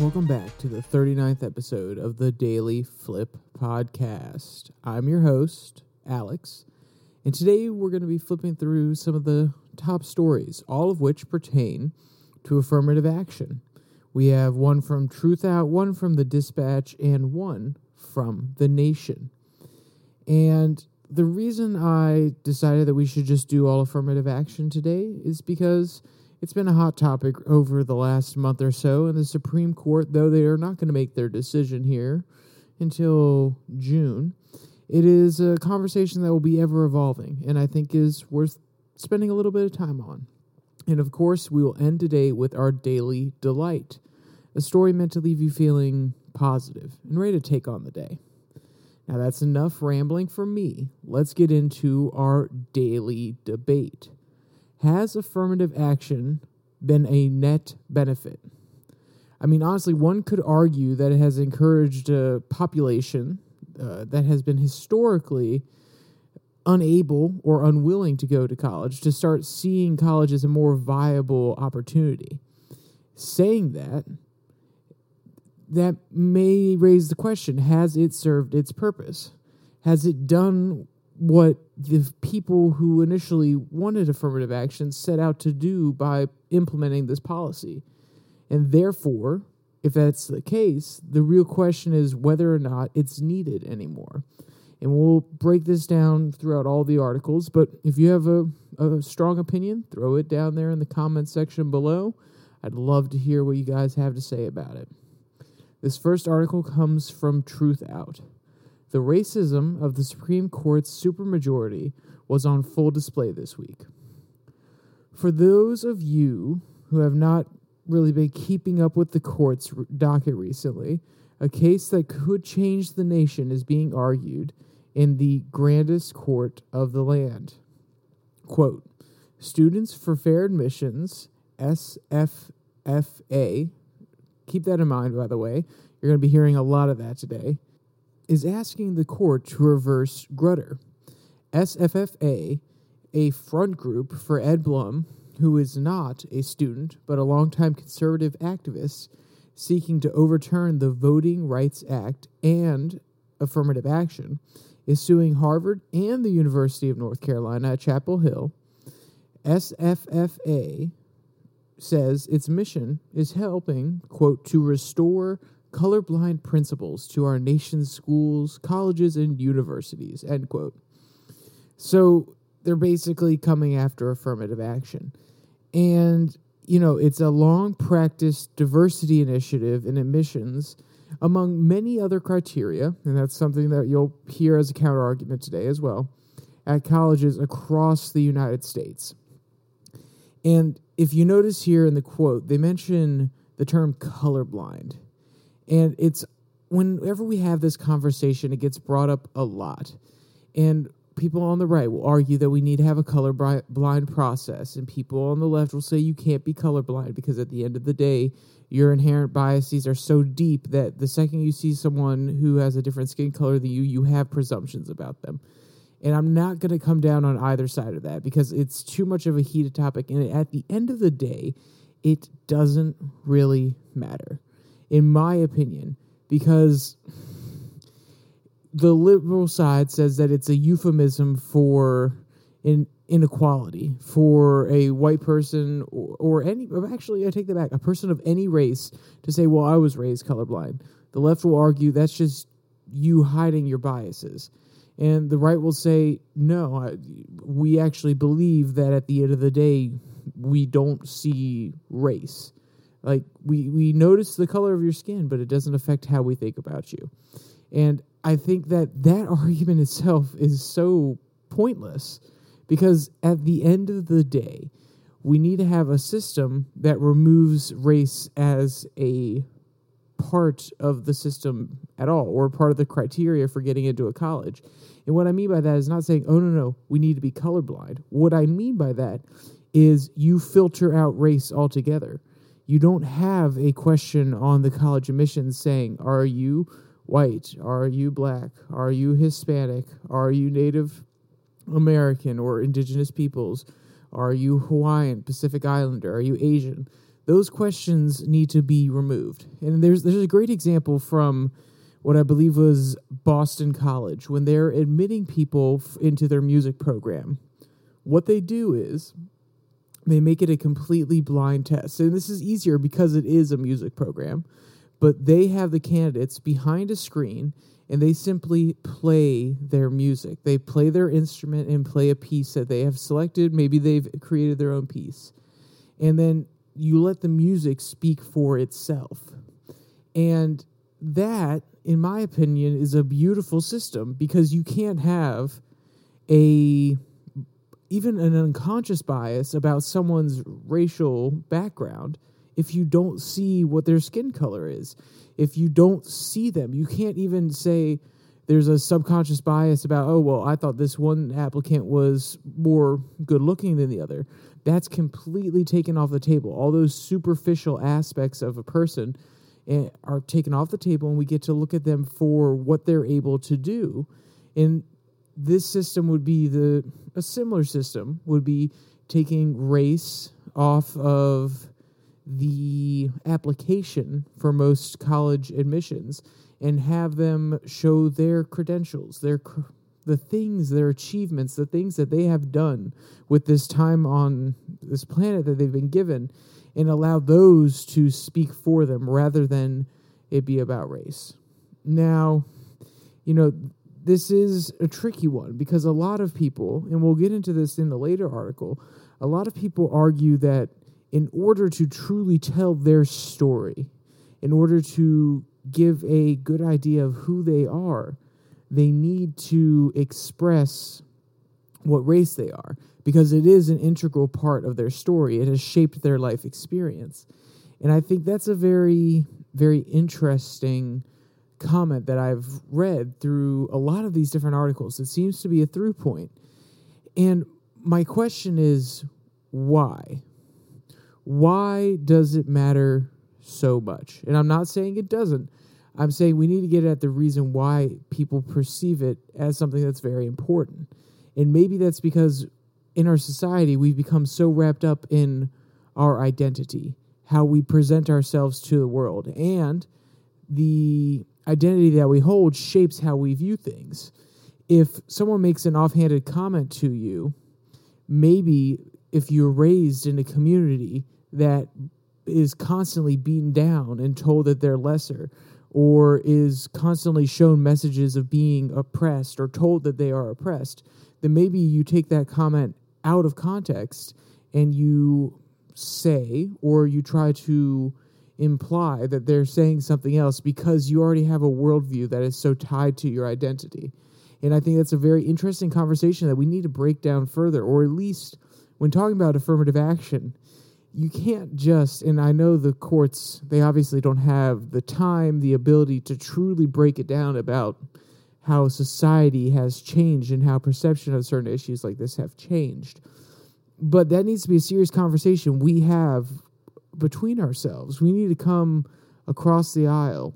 Welcome back to the 39th episode of the Daily Flip Podcast. I'm your host, Alex, and today we're going to be flipping through some of the top stories, all of which pertain to affirmative action. We have one from Truthout, one from the Dispatch, and one from The Nation. And the reason I decided that we should just do all affirmative action today is because it's been a hot topic over the last month or so, and the Supreme Court, though they are not going to make their decision here until June, it is a conversation that will be ever evolving, and I think is worth spending a little bit of time on. And of course, we will end today with our daily delight, a story meant to leave you feeling positive and ready to take on the day. Now, that's enough rambling from me. Let's get into our daily debate. Has affirmative action been a net benefit? I mean, honestly, one could argue that it has encouraged a population uh, that has been historically unable or unwilling to go to college to start seeing college as a more viable opportunity. Saying that, that may raise the question has it served its purpose? Has it done what the people who initially wanted affirmative action set out to do by implementing this policy? And therefore, if that's the case, the real question is whether or not it's needed anymore. And we'll break this down throughout all the articles. But if you have a, a strong opinion, throw it down there in the comment section below. I'd love to hear what you guys have to say about it. This first article comes from Truthout. The racism of the Supreme Court's supermajority was on full display this week. For those of you who have not really been keeping up with the court's docket recently, a case that could change the nation is being argued in the grandest court of the land. Quote Students for Fair Admissions, SFFA, keep that in mind, by the way, you're going to be hearing a lot of that today, is asking the court to reverse Grutter. SFFA, a front group for Ed Blum, who is not a student but a longtime conservative activist seeking to overturn the Voting Rights Act and affirmative action, is suing Harvard and the University of North Carolina at Chapel Hill. SFFA says its mission is helping, quote, to restore colorblind principles to our nation's schools, colleges, and universities, end quote. So they're basically coming after affirmative action. And, you know, it's a long practiced diversity initiative in admissions among many other criteria, and that's something that you'll hear as a counter argument today as well, at colleges across the United States. And if you notice here in the quote, they mention the term colorblind. And it's whenever we have this conversation, it gets brought up a lot. And people on the right will argue that we need to have a colorblind blind process, and people on the left will say you can't be colorblind because at the end of the day, your inherent biases are so deep that the second you see someone who has a different skin color than you, you have presumptions about them. And I'm not going to come down on either side of that because it's too much of a heated topic. And at the end of the day, it doesn't really matter, in my opinion, because the liberal side says that it's a euphemism for in inequality for a white person or, or any actually I take that back a person of any race to say well I was raised colorblind. The left will argue that's just you hiding your biases. And the right will say no I, we actually believe that at the end of the day we don't see race like we we notice the color of your skin but it doesn't affect how we think about you and I think that that argument itself is so pointless because at the end of the day, we need to have a system that removes race as a part of the system at all or part of the criteria for getting into a college. And what I mean by that is not saying, oh, no, no, we need to be colorblind. What I mean by that is you filter out race altogether. You don't have a question on the college admissions saying, are you white? Are you black? Are you Hispanic? Are you Native American or indigenous peoples? Are you Hawaiian, Pacific Islander? Are you Asian? those questions need to be removed. And there's there's a great example from what I believe was Boston College when they're admitting people f- into their music program. What they do is they make it a completely blind test. And this is easier because it is a music program, but they have the candidates behind a screen and they simply play their music. They play their instrument and play a piece that they have selected. Maybe they've created their own piece. And then you let the music speak for itself. And that, in my opinion, is a beautiful system because you can't have a even an unconscious bias about someone's racial background if you don't see what their skin color is. If you don't see them, you can't even say there's a subconscious bias about, oh, well, I thought this one applicant was more good looking than the other. That's completely taken off the table. All those superficial aspects of a person eh, are taken off the table, and we get to look at them for what they're able to do. And this system would be the a similar system would be taking race off of the application for most college admissions and have them show their credentials, their the things, their achievements, the things that they have done with this time on this planet that they've been given, and allow those to speak for them rather than it be about race. Now, you know, this is a tricky one because a lot of people, and we'll get into this in the later article, a lot of people argue that in order to truly tell their story, in order to give a good idea of who they are, they need to express what race they are because it is an integral part of their story. It has shaped their life experience. And I think that's a very, very interesting comment that I've read through a lot of these different articles. It seems to be a through point. And my question is why? Why does it matter so much? And I'm not saying it doesn't. I'm saying we need to get at the reason why people perceive it as something that's very important. And maybe that's because in our society, we've become so wrapped up in our identity, how we present ourselves to the world, and the identity that we hold shapes how we view things. If someone makes an offhanded comment to you, maybe if you're raised in a community that is constantly beaten down and told that they're lesser, or is constantly shown messages of being oppressed or told that they are oppressed, then maybe you take that comment out of context and you say or you try to imply that they're saying something else because you already have a worldview that is so tied to your identity. And I think that's a very interesting conversation that we need to break down further, or at least when talking about affirmative action, you can't just, and I know the courts, they obviously don't have the time, the ability to truly break it down about how society has changed and how perception of certain issues like this have changed. But that needs to be a serious conversation we have between ourselves. We need to come across the aisle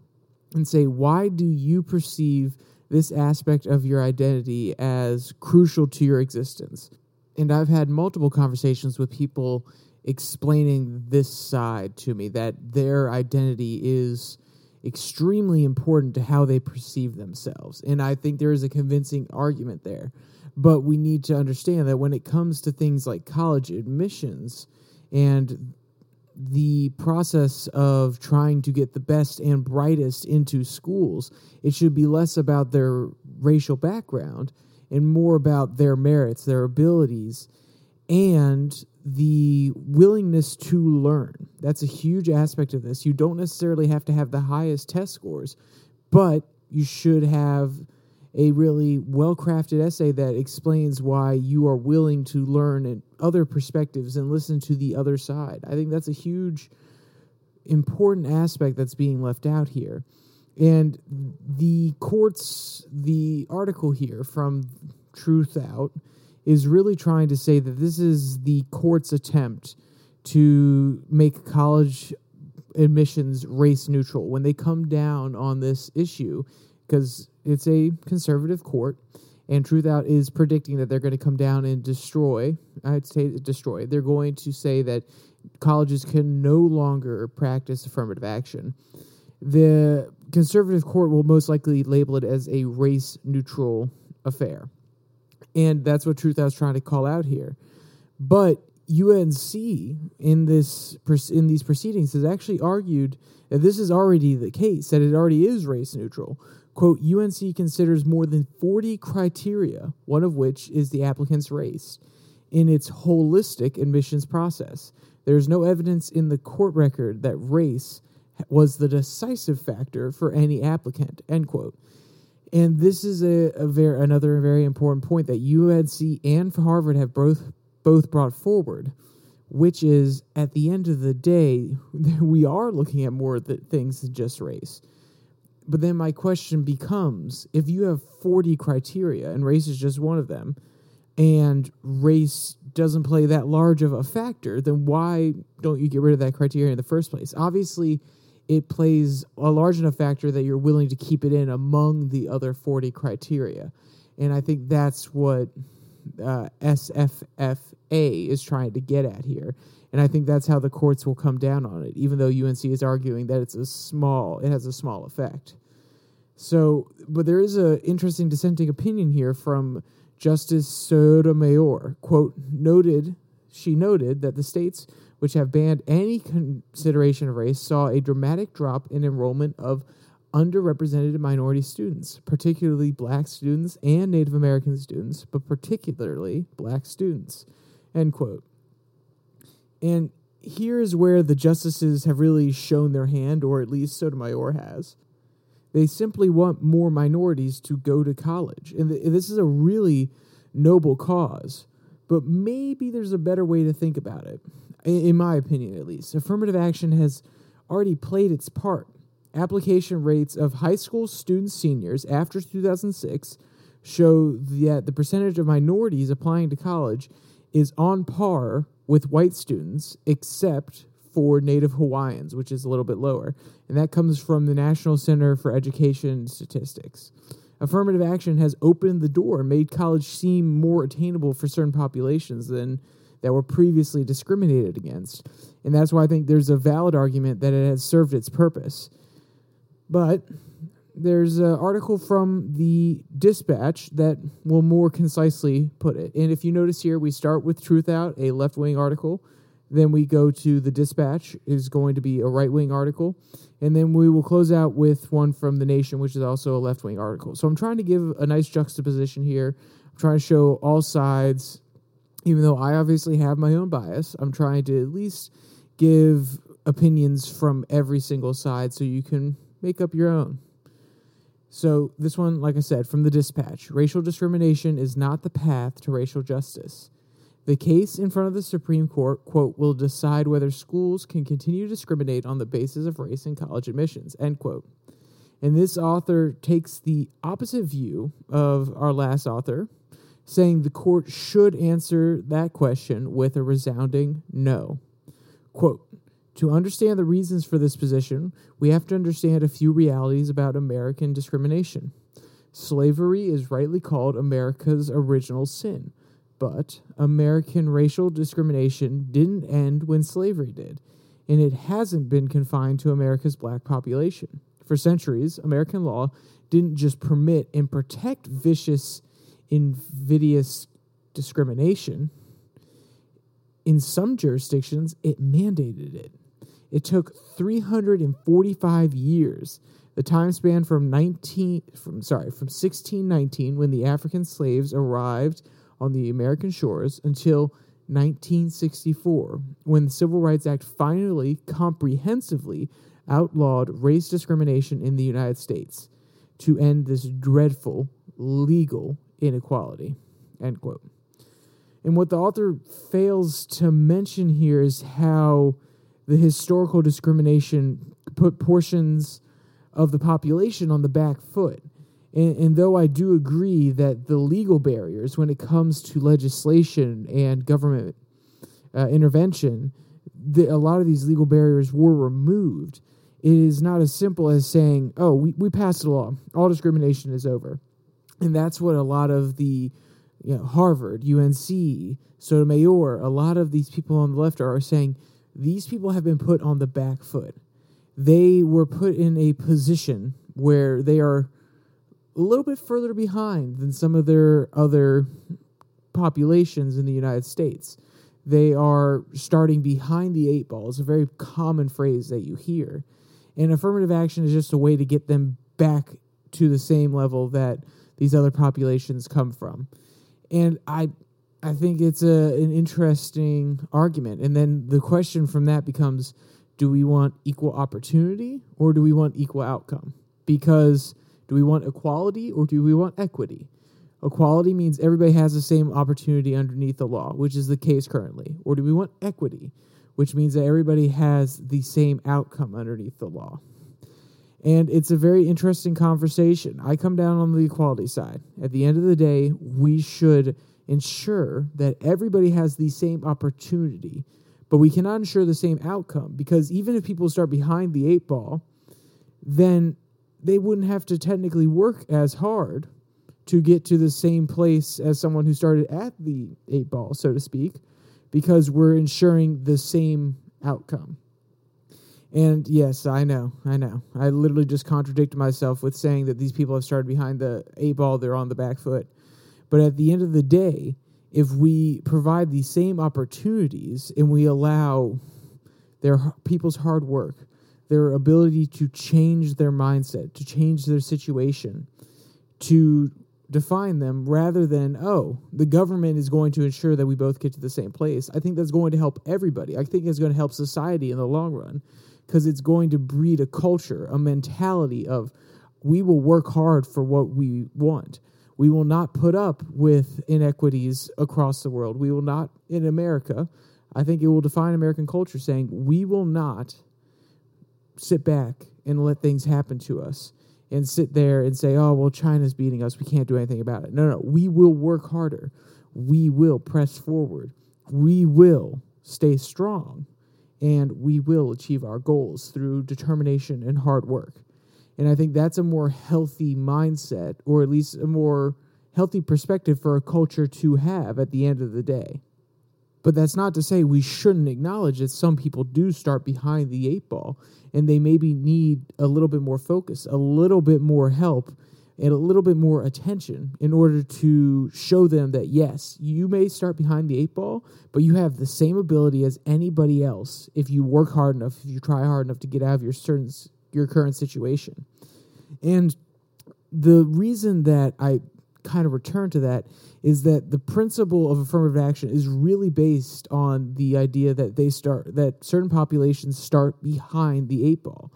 and say, why do you perceive this aspect of your identity as crucial to your existence? And I've had multiple conversations with people explaining this side to me that their identity is extremely important to how they perceive themselves. And I think there is a convincing argument there. But we need to understand that when it comes to things like college admissions and the process of trying to get the best and brightest into schools, it should be less about their racial background and more about their merits, their abilities, and the willingness to learn. That's a huge aspect of this. You don't necessarily have to have the highest test scores, but you should have a really well crafted essay that explains why you are willing to learn other perspectives and listen to the other side. I think that's a huge, important aspect that's being left out here. And the courts, the article here from Truthout is really trying to say that this is the court's attempt to make college admissions race neutral when they come down on this issue because it's a conservative court And Truthout is predicting that they're going to come down and destroy. I'd say destroy. They're going to say that colleges can no longer practice affirmative action. The conservative court will most likely label it as a race neutral affair. And that's what Truthout's trying to call out here. But UNC in this in these proceedings has actually argued that this is already the case that it already is race neutral. Quote, UNC considers more than 40 criteria, one of which is the applicant's race, in its holistic admissions process. There is no evidence in the court record that race was the decisive factor for any applicant, end quote. And this is a, a very another very important point that UNC and Harvard have both both brought forward, which is at the end of the day, we are looking at more things than just race. But then my question becomes if you have 40 criteria and race is just one of them, and race doesn't play that large of a factor, then why don't you get rid of that criteria in the first place? Obviously, it plays a large enough factor that you're willing to keep it in among the other 40 criteria. And I think that's what uh, SFFA is trying to get at here. And I think that's how the courts will come down on it, even though UNC is arguing that it's a small, it has a small effect. So, but there is an interesting dissenting opinion here from Justice Sotomayor. Quote, noted, she noted that the states which have banned any consideration of race saw a dramatic drop in enrollment of underrepresented minority students, particularly black students and Native American students, but particularly black students. End quote. And here is where the justices have really shown their hand, or at least Sotomayor has. They simply want more minorities to go to college. And th- this is a really noble cause, but maybe there's a better way to think about it, in my opinion at least. Affirmative action has already played its part application rates of high school student seniors after 2006 show that the percentage of minorities applying to college is on par with white students, except for Native Hawaiians, which is a little bit lower. And that comes from the National Center for Education Statistics. Affirmative action has opened the door and made college seem more attainable for certain populations than that were previously discriminated against. And that's why I think there's a valid argument that it has served its purpose. But there's an article from the Dispatch that will more concisely put it. And if you notice here, we start with Truthout, a left wing article. Then we go to the Dispatch, is going to be a right wing article. And then we will close out with one from The Nation, which is also a left wing article. So I'm trying to give a nice juxtaposition here. I'm trying to show all sides, even though I obviously have my own bias. I'm trying to at least give opinions from every single side so you can make up your own. So, this one, like I said, from the dispatch racial discrimination is not the path to racial justice. The case in front of the Supreme Court, quote, will decide whether schools can continue to discriminate on the basis of race in college admissions, end quote. And this author takes the opposite view of our last author, saying the court should answer that question with a resounding no. Quote, to understand the reasons for this position, we have to understand a few realities about American discrimination. Slavery is rightly called America's original sin, but American racial discrimination didn't end when slavery did, and it hasn't been confined to America's black population. For centuries, American law didn't just permit and protect vicious, invidious discrimination. In some jurisdictions, it mandated it. It took 345 years, the time span from 19 from sorry, from 1619 when the African slaves arrived on the American shores until 1964 when the Civil Rights Act finally comprehensively outlawed race discrimination in the United States to end this dreadful legal inequality. End quote. And what the author fails to mention here is how the historical discrimination put portions of the population on the back foot. And, and, though I do agree that the legal barriers when it comes to legislation and government uh, intervention, the, a lot of these legal barriers were removed. It is not as simple as saying, oh, we, we passed a law, all discrimination is over. And that's what a lot of the you know, Harvard, UNC, Sotomayor, a lot of these people on the left are saying these people have been put on the back foot. They were put in a position where they are a little bit further behind than some of their other populations in the United States. They are starting behind the eight ball. It's a very common phrase that you hear. And affirmative action is just a way to get them back to the same level that these other populations come from. And I I think it's a an interesting argument. And then the question from that becomes do we want equal opportunity or do we want equal outcome? Because do we want equality or do we want equity? Equality means everybody has the same opportunity underneath the law, which is the case currently. Or do we want equity, which means that everybody has the same outcome underneath the law? And it's a very interesting conversation. I come down on the equality side. At the end of the day, we should ensure that everybody has the same opportunity, but we cannot ensure the same outcome because even if people start behind the eight ball, then they wouldn't have to technically work as hard to get to the same place as someone who started at the eight ball, so to speak, because we're ensuring the same outcome. And yes, I know, I know. I literally just contradicted myself with saying that these people have started behind the eight ball, they're on the back foot. But at the end of the day, if we provide the same opportunities and we allow their people's hard work, their ability to change their mindset, to change their situation, to define them rather than, oh, the government is going to ensure that we both get to the same place. I think that's going to help everybody. I think it's going to help society in the long run because it's going to breed a culture, a mentality of we will work hard for what we want. We will not put up with inequities across the world. We will not, in America, I think it will define American culture saying we will not sit back and let things happen to us and sit there and say, oh, well, China's beating us. We can't do anything about it. No, no, we will work harder. We will press forward. We will stay strong and we will achieve our goals through determination and hard work. And I think that's a more healthy mindset, or at least a more healthy perspective for a culture to have at the end of the day. But that's not to say we shouldn't acknowledge that some people do start behind the eight ball and they maybe need a little bit more focus, a little bit more help, and a little bit more attention in order to show them that yes, you may start behind the eight ball, but you have the same ability as anybody else if you work hard enough, if you try hard enough to get out of your certain your current situation. And the reason that I kind of return to that is that the principle of affirmative action is really based on the idea that they start that certain populations start behind the eight ball.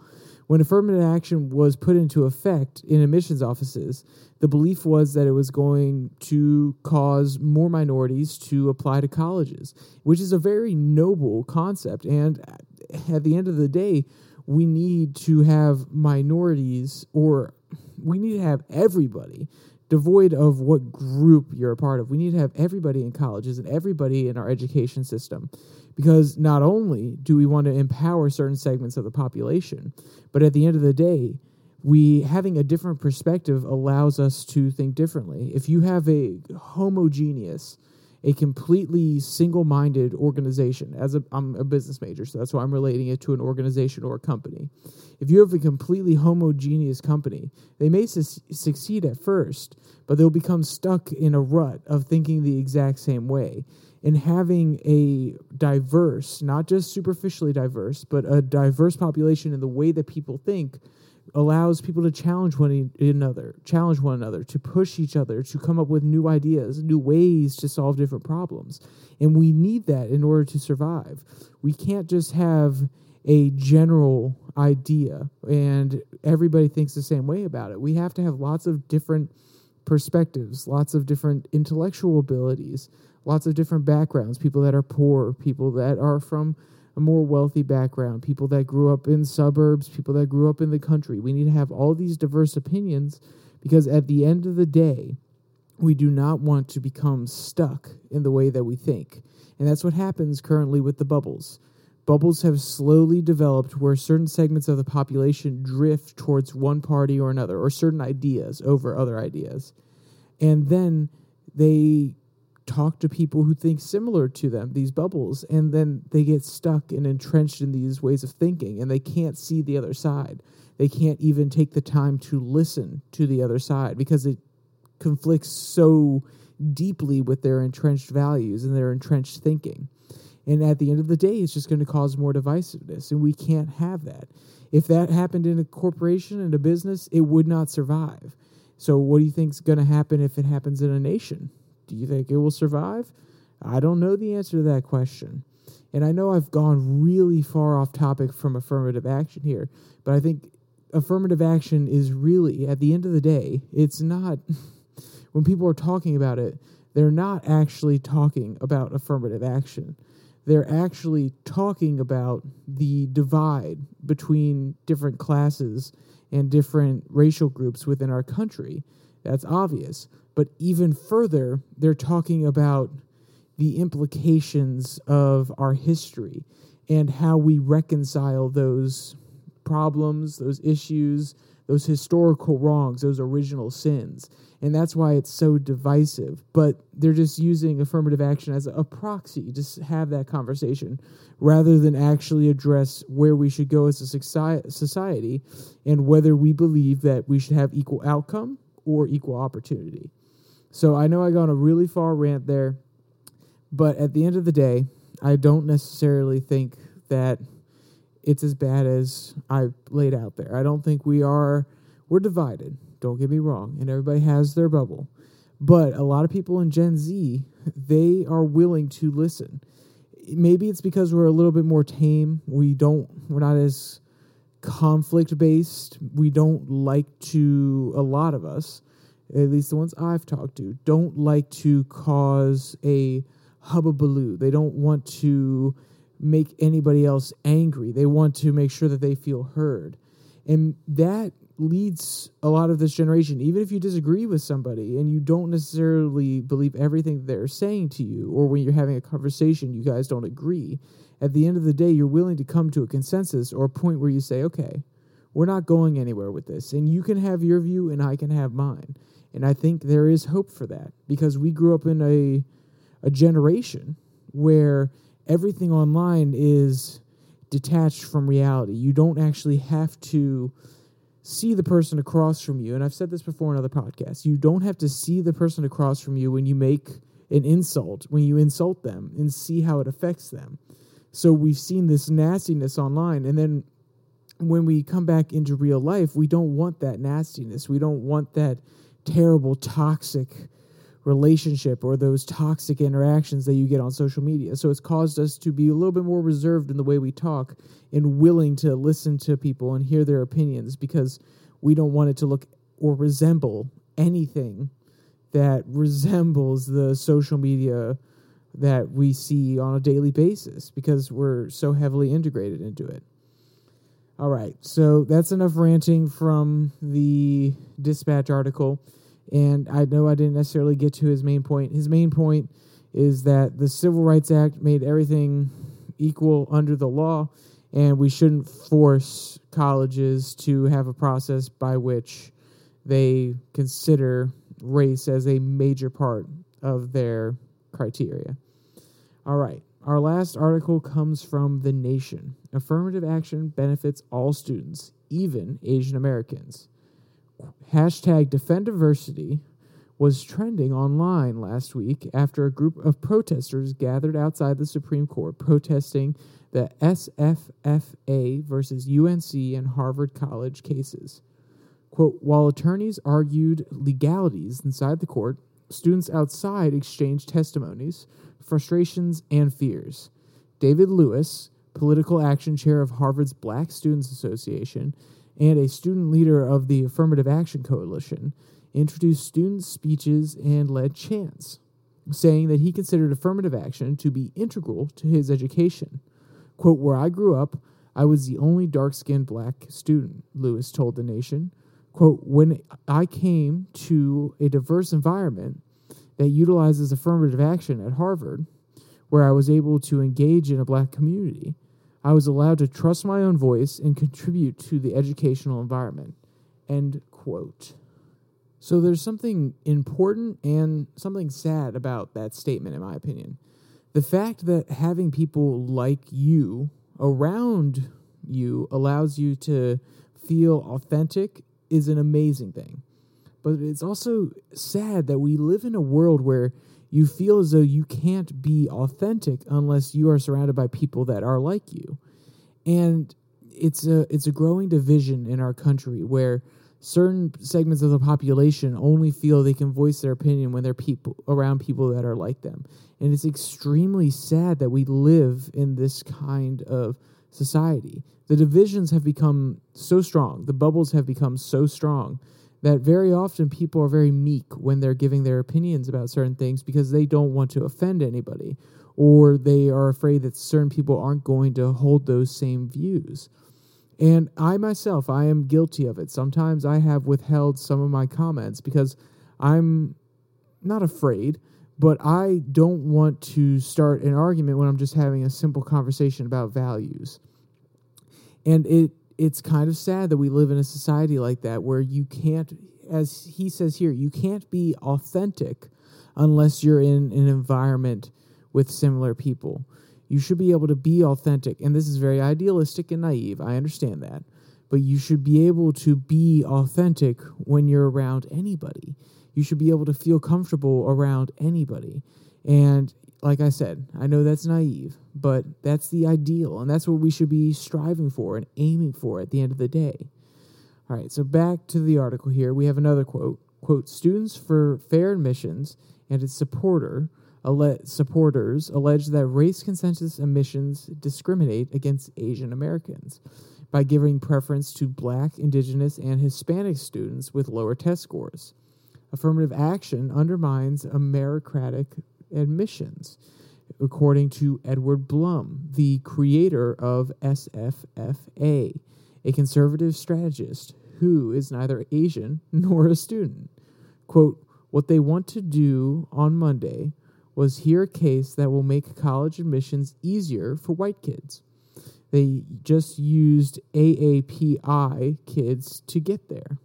When affirmative action was put into effect in admissions offices, the belief was that it was going to cause more minorities to apply to colleges, which is a very noble concept. And at the end of the day, we need to have minorities or we need to have everybody devoid of what group you're a part of. We need to have everybody in colleges and everybody in our education system because not only do we want to empower certain segments of the population, but at the end of the day, we having a different perspective allows us to think differently. If you have a homogeneous a completely single-minded organization as a, i'm a business major so that's why i'm relating it to an organization or a company. If you have a completely homogeneous company they may su- succeed at first but they'll become stuck in a rut of thinking the exact same way. And having a diverse not just superficially diverse but a diverse population in the way that people think allows people to challenge one another, challenge one another, to push each other, to come up with new ideas, new ways to solve different problems. And we need that in order to survive. We can't just have a general idea and everybody thinks the same way about it. We have to have lots of different perspectives, lots of different intellectual abilities, lots of different backgrounds, people that are poor, people that are from a more wealthy background, people that grew up in suburbs, people that grew up in the country. We need to have all these diverse opinions because at the end of the day, we do not want to become stuck in the way that we think. And that's what happens currently with the bubbles. Bubbles have slowly developed where certain segments of the population drift towards one party or another, or certain ideas over other ideas. and then they talk to people who think similar to them, these bubbles, and then they get stuck and entrenched in these ways of thinking and they can't see the other side. They can't even take the time to listen to the other side because it conflicts so deeply with their entrenched values and their entrenched thinking. And at the end of the day, it's just going to cause more divisiveness, and we can't have that. If that happened in a corporation and a business, it would not survive. So, what do you think is going to happen if it happens in a nation? Do you think it will survive? I don't know the answer to that question. And I know I've gone really far off topic from affirmative action here, but I think affirmative action is really, at the end of the day, it's not, when people are talking about it, they're not actually talking about affirmative action they're actually talking about the divide between different classes and different racial groups within our country. That's obvious. But even further, they're talking about the implications of our history and how we reconcile those problems, those issues, those historical wrongs, those original sins and that's why it's so divisive. But they're just using affirmative action as a proxy, just have that conversation, rather than actually address where we should go as a society and whether we believe that we should have equal outcome or equal opportunity. So I know I got on a really far rant there, but at the end of the day, I don't necessarily think that it's as bad as I laid out there. I don't think we are we're divided. Don't get me wrong, and everybody has their bubble. But a lot of people in Gen Z, they are willing to listen. Maybe it's because we're a little bit more tame. We don't we're not as conflict based. We don't like to a lot of us, at least the ones I've talked to, don't like to cause a hubbubaloo. They don't want to make anybody else angry. They want to make sure that they feel heard. And that leads a lot of this generation, even if you disagree with somebody and you don't necessarily believe everything they're saying to you, or when you're having a conversation, you guys don't agree, at the end of the day, you're willing to come to a consensus or a point where you say, okay, we're not going anywhere with this. And you can have your view and I can have mine. And I think there is hope for that because we grew up in a, a generation where everything online is detached from reality. You don't actually have to see the person across from you. And I've said this before in other podcasts. You don't have to see the person across from you when you make an insult, when you insult them, and see how it affects them. So we've seen this nastiness online. And then when we come back into real life, we don't want that nastiness. We don't want that terrible, toxic relationship or those toxic interactions that you get on social media. So it's caused us to be a little bit more reserved in the way we talk and willing to listen to people and hear their opinions because we don't want it to look or resemble anything that resembles the social media that we see on a daily basis because we're so heavily integrated into it. All right, so that's enough ranting from the dispatch article. And I know I didn't necessarily get to his main point. His main point is that the Civil Rights Act made everything equal under the law, and we shouldn't force colleges to have a process by which they consider race as a major part of their criteria. All right. Our last article comes from The Nation. Affirmative action benefits all students, even Asian Americans hashtag defend diversity was trending online last week after a group of protesters gathered outside the Supreme Court protesting the SFFA versus UNC and Harvard College cases. Quote, while attorneys argued legalities inside the court, students outside exchanged testimonies, frustrations, and fears. David Lewis, political action chair of Harvard's Black Students Association, and a student leader of the Affirmative Action Coalition, introduced student speeches and led chants, saying that he considered affirmative action to be integral to his education. Quote, Where I grew up, I was the only dark skinned black student, Lewis told the nation. Quote, When I came to a diverse environment that utilizes affirmative action at Harvard, where I was able to engage in a black community, I was allowed to trust my own voice and contribute to the educational environment. End quote. So there's something important and something sad about that statement, in my opinion. The fact that having people like you around you allows you to feel authentic is an amazing thing. But it's also sad that we live in a world where you feel as though you can't be authentic unless you are surrounded by people that are like you. And it's a it's a growing division in our country where certain segments of the population only feel they can voice their opinion when they're people around people that are like them. And it's extremely sad that we live in this kind of society. The divisions have become so strong, the bubbles have become so strong that very often people are very meek when they're giving their opinions about certain things because they don't want to offend anybody or they are afraid that certain people aren't going to hold those same views. And I myself, I am guilty of it. Sometimes I have withheld some of my comments because I'm not afraid, but I don't want to start an argument when I'm just having a simple conversation about values. And it it's kind of sad that we live in a society like that where you can't as he says here, you can't be authentic unless you're in an environment with similar people. You should be able to be authentic. And this is very idealistic and naive. I understand that. But you should be able to be authentic when you're around anybody. You should be able to feel comfortable around anybody. And like I said, I know that's naive, but that's the ideal. And that's what we should be striving for and aiming for at the end of the day. All right, so back to the article here. We have another quote. Quote, students for fair admissions and its supporter alle- supporters allege that race conscious admissions discriminate against Asian Americans by giving preference to black, indigenous, and Hispanic students with lower test scores. Affirmative action undermines a meritocratic admissions, according to Edward Blum, the creator of SFFA, a conservative strategist who is neither Asian nor a student. Quote, what they want to do on Monday was hear a case that will make college admissions easier for white kids. They just used AAPI kids to get there,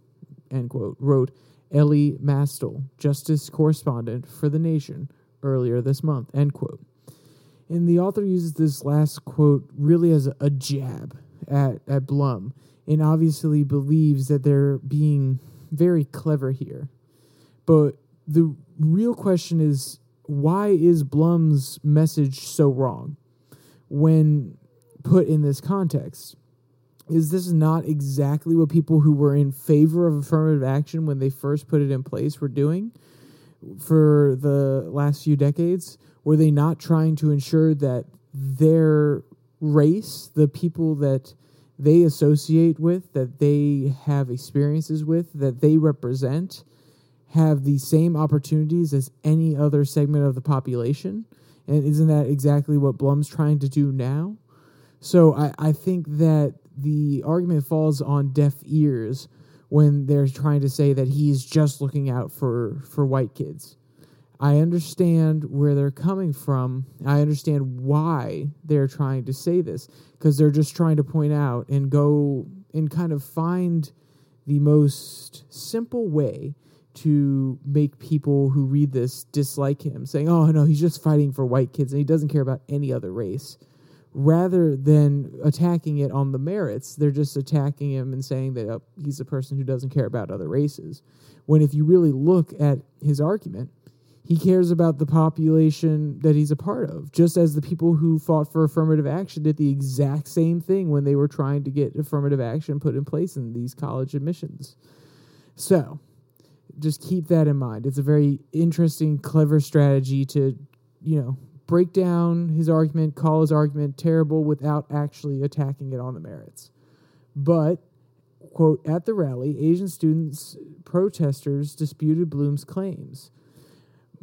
end quote, wrote Elie Mystal, justice correspondent for The Nation, earlier this month, end quote. And the author uses this last quote really as a, jab at, at Blum and obviously believes that they're being very clever here. But the real question is why is Blum's message so wrong when put in this context? Is this not exactly what people who were in favor of affirmative action when they first put it in place were doing for the last few decades? Were they not trying to ensure that their race, the people that they associate with, that they have experiences with, that they represent, have the same opportunities as any other segment of the population. And isn't that exactly what Blum's trying to do now? So I, I think that the argument falls on deaf ears when they're trying to say that he's just looking out for, for white kids. I understand where they're coming from. I understand why they're trying to say this because they're just trying to point out and go and kind of find the most simple way to make people who read this dislike him, saying, oh, no, he's just fighting for white kids and he doesn't care about any other race. Rather than attacking it on the merits, they're just attacking him and saying that oh, he's a person who doesn't care about other races. When if you really look at his argument, he cares about the population that he's a part of, just as the people who fought for affirmative action did the exact same thing when they were trying to get affirmative action put in place in these college admissions. So, just keep that in mind. It's a very interesting, clever strategy to, you know, break down his argument, call his argument terrible without actually attacking it on the merits. But, quote, at the rally, Asian students, protesters disputed Blum's claims.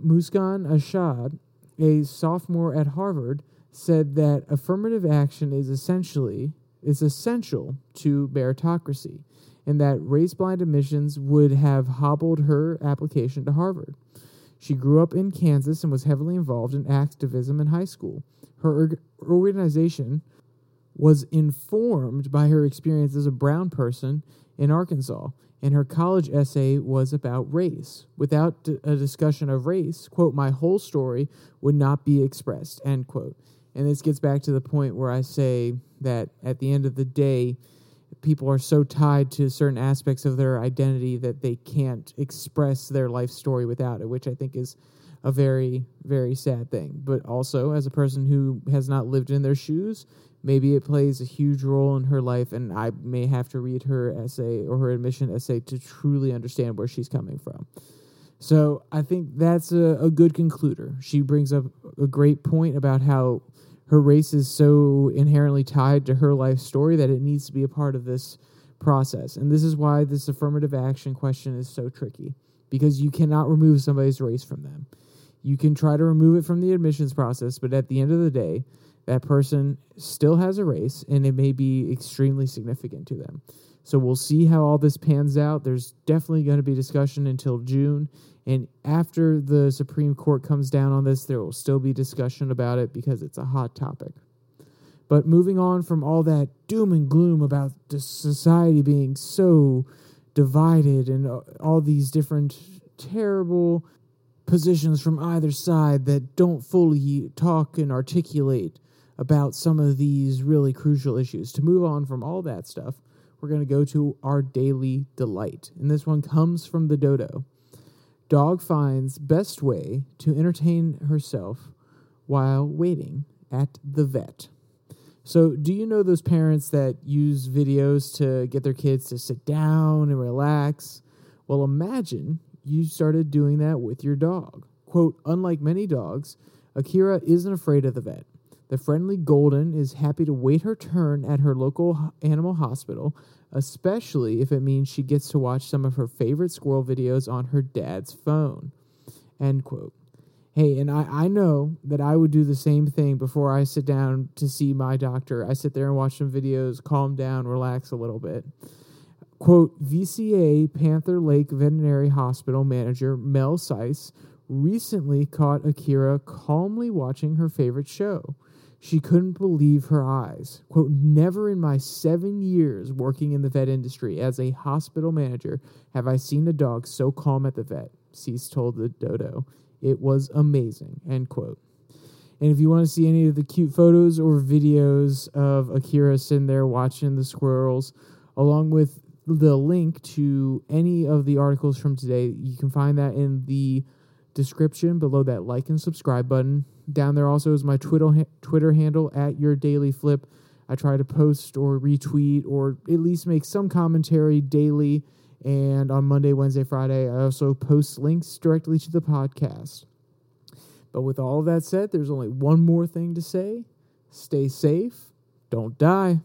Muskan Ashad, a sophomore at Harvard, said that affirmative action is essentially is essential to meritocracy and that race blind admissions would have hobbled her application to Harvard. She grew up in Kansas and was heavily involved in activism in high school. Her organization was informed by her experience as a brown person in Arkansas, and her college essay was about race. Without a discussion of race, quote, my whole story would not be expressed, end quote. And this gets back to the point where I say that at the end of the day, people are so tied to certain aspects of their identity that they can't express their life story without it, which I think is a very, very sad thing. But also, as a person who has not lived in their shoes, maybe it plays a huge role in her life, and I may have to read her essay or her admission essay to truly understand where she's coming from. So I think that's a, a good concluder. She brings up a great point about how her race is so inherently tied to her life story that it needs to be a part of this process. And this is why this affirmative action question is so tricky because you cannot remove somebody's race from them. You can try to remove it from the admissions process, but at the end of the day, that person still has a race and it may be extremely significant to them. So we'll see how all this pans out. There's definitely going to be discussion until June. And after the Supreme Court comes down on this, there will still be discussion about it because it's a hot topic. But moving on from all that doom and gloom about society being so divided and all these different terrible positions from either side that don't fully talk and articulate about some of these really crucial issues. To move on from all that stuff, we're going to go to our daily delight. And this one comes from the dodo. Dog finds best way to entertain herself while waiting at the vet. So, do you know those parents that use videos to get their kids to sit down and relax? Well, imagine you started doing that with your dog. Quote, unlike many dogs, Akira isn't afraid of the vet. The friendly Golden is happy to wait her turn at her local animal hospital, especially if it means she gets to watch some of her favorite squirrel videos on her dad's phone. End quote. Hey, and I, I know that I would do the same thing before I sit down to see my doctor. I sit there and watch some videos, calm down, relax a little bit. Quote VCA Panther Lake Veterinary Hospital manager Mel Sice recently caught Akira calmly watching her favorite show. She couldn't believe her eyes. Quote, never in my seven years working in the vet industry as a hospital manager have I seen a dog so calm at the vet, Cease told the dodo. It was amazing, end quote. And if you want to see any of the cute photos or videos of Akira sitting there watching the squirrels, along with the link to any of the articles from today. You can find that in the description below that like and subscribe button. Down there also is my Twitter Twitter handle at your daily flip. I try to post or retweet or at least make some commentary daily. And on Monday, Wednesday, Friday, I also post links directly to the podcast. But with all that said, there's only one more thing to say stay safe, don't die.